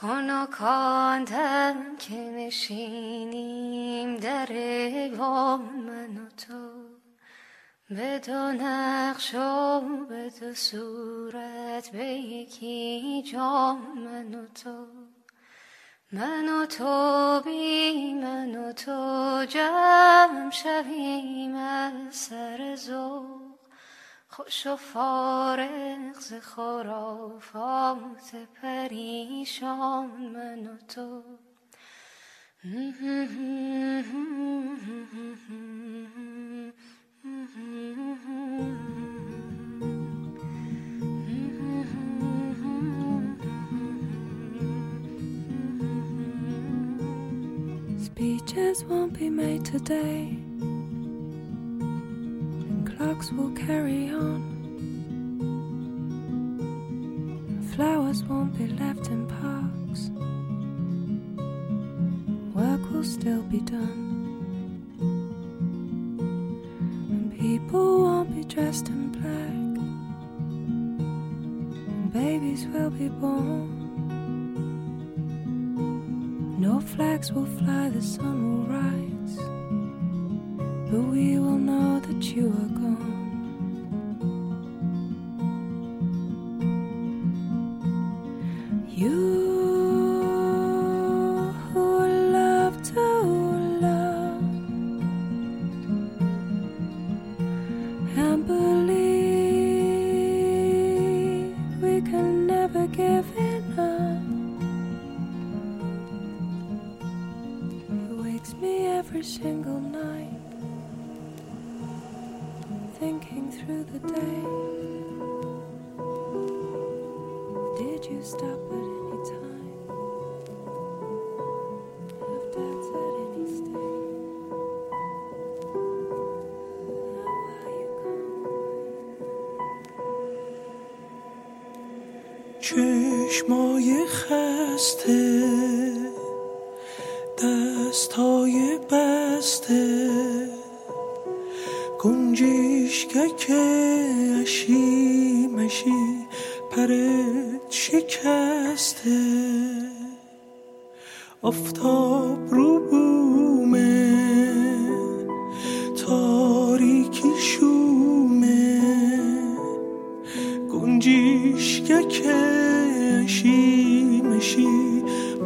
خانکاندم که نشینیم در ایوان من و تو. به دو نقش و به دو صورت به یکی جان من و تو. من و تو بی من و تو جمع شویم از سر زو خوش و فارغ ز خرافات پریشان من و تو Speeches won't be made today clocks will carry on. Flowers won't be left in parks. Work will still be done. And people won't be dressed in black. And babies will be born. No flags will fly, the sun will rise. But we will know that you are gone. چشمای خسته پرت شکسته. آفتاب رو بومه تاریکی شومه. گنجیشکک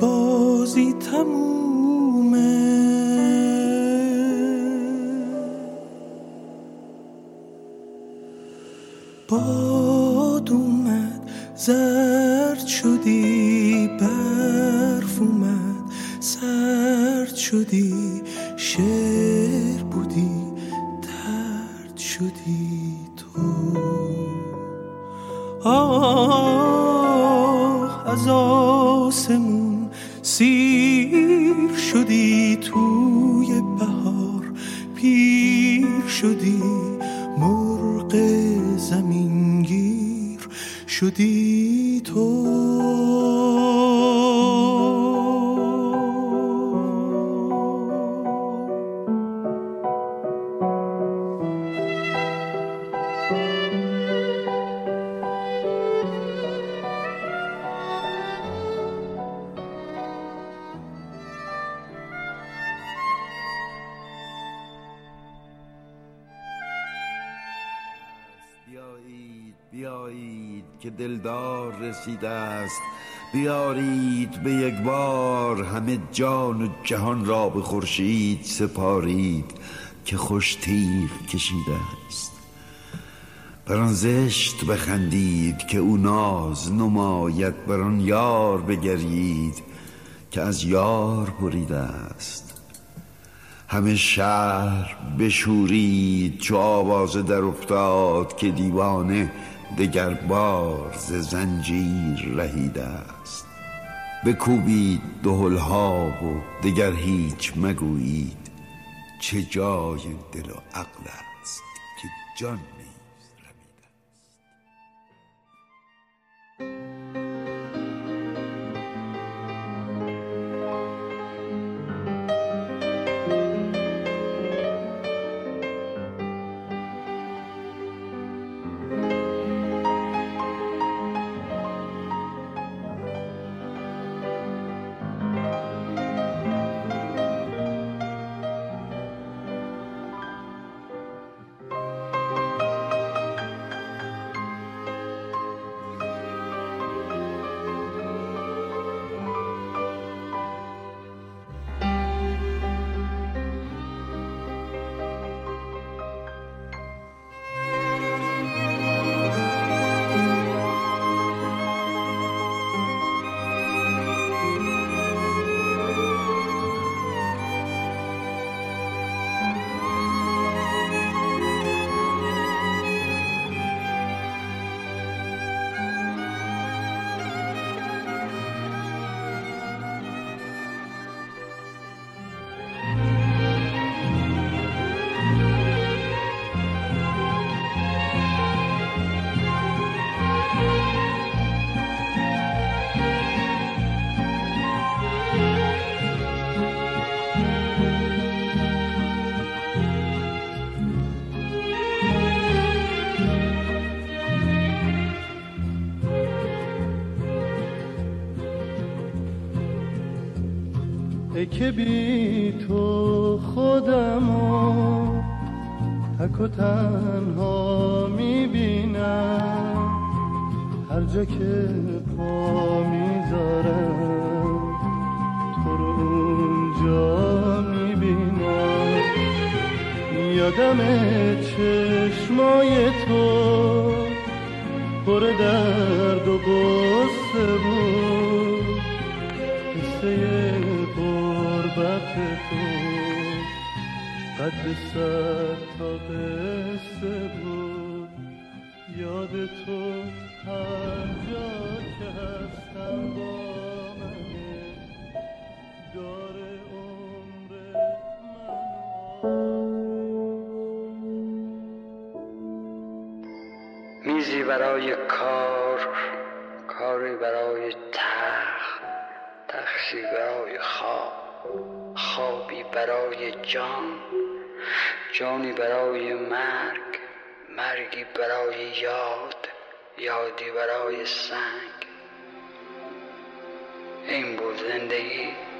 بازی تمومه. باد شدی شعر بودی درد شدی تو. آه از آسمون سیر شدی توی بهار پیر شدی مرغ زمینگیر شدی. دلدار رسیده است. بیارید به یک بار همه جان و جهان را به خورشید سپارید که خوش تیغ کشیده است. بر زشت بخندید که او ناز نماید. بر آن یار بگرید که از یار بریده است. همه شهر بشورید چو آواز در افتاد که دیوانه دگر بار ز زنجیر رهیده است. بکوبید دهلها و دگر هیچ مگویید چه جای دل و عقل است که جان که بی تو خودم و تک و تنها می‌بینم. هر جا که پا می‌ذارم تو رو اونجا می‌بینم. یادم چشمای تو پر قد سر تا قصه بود. یاد تو هر جا که هستم با منه. داره عمر میزی برای کار کاری برای تخت تخشی برای خواب خوابی برای جان. جانی برای مرگ مرگی برای یاد یادی برای سنگ. این بود زندگی.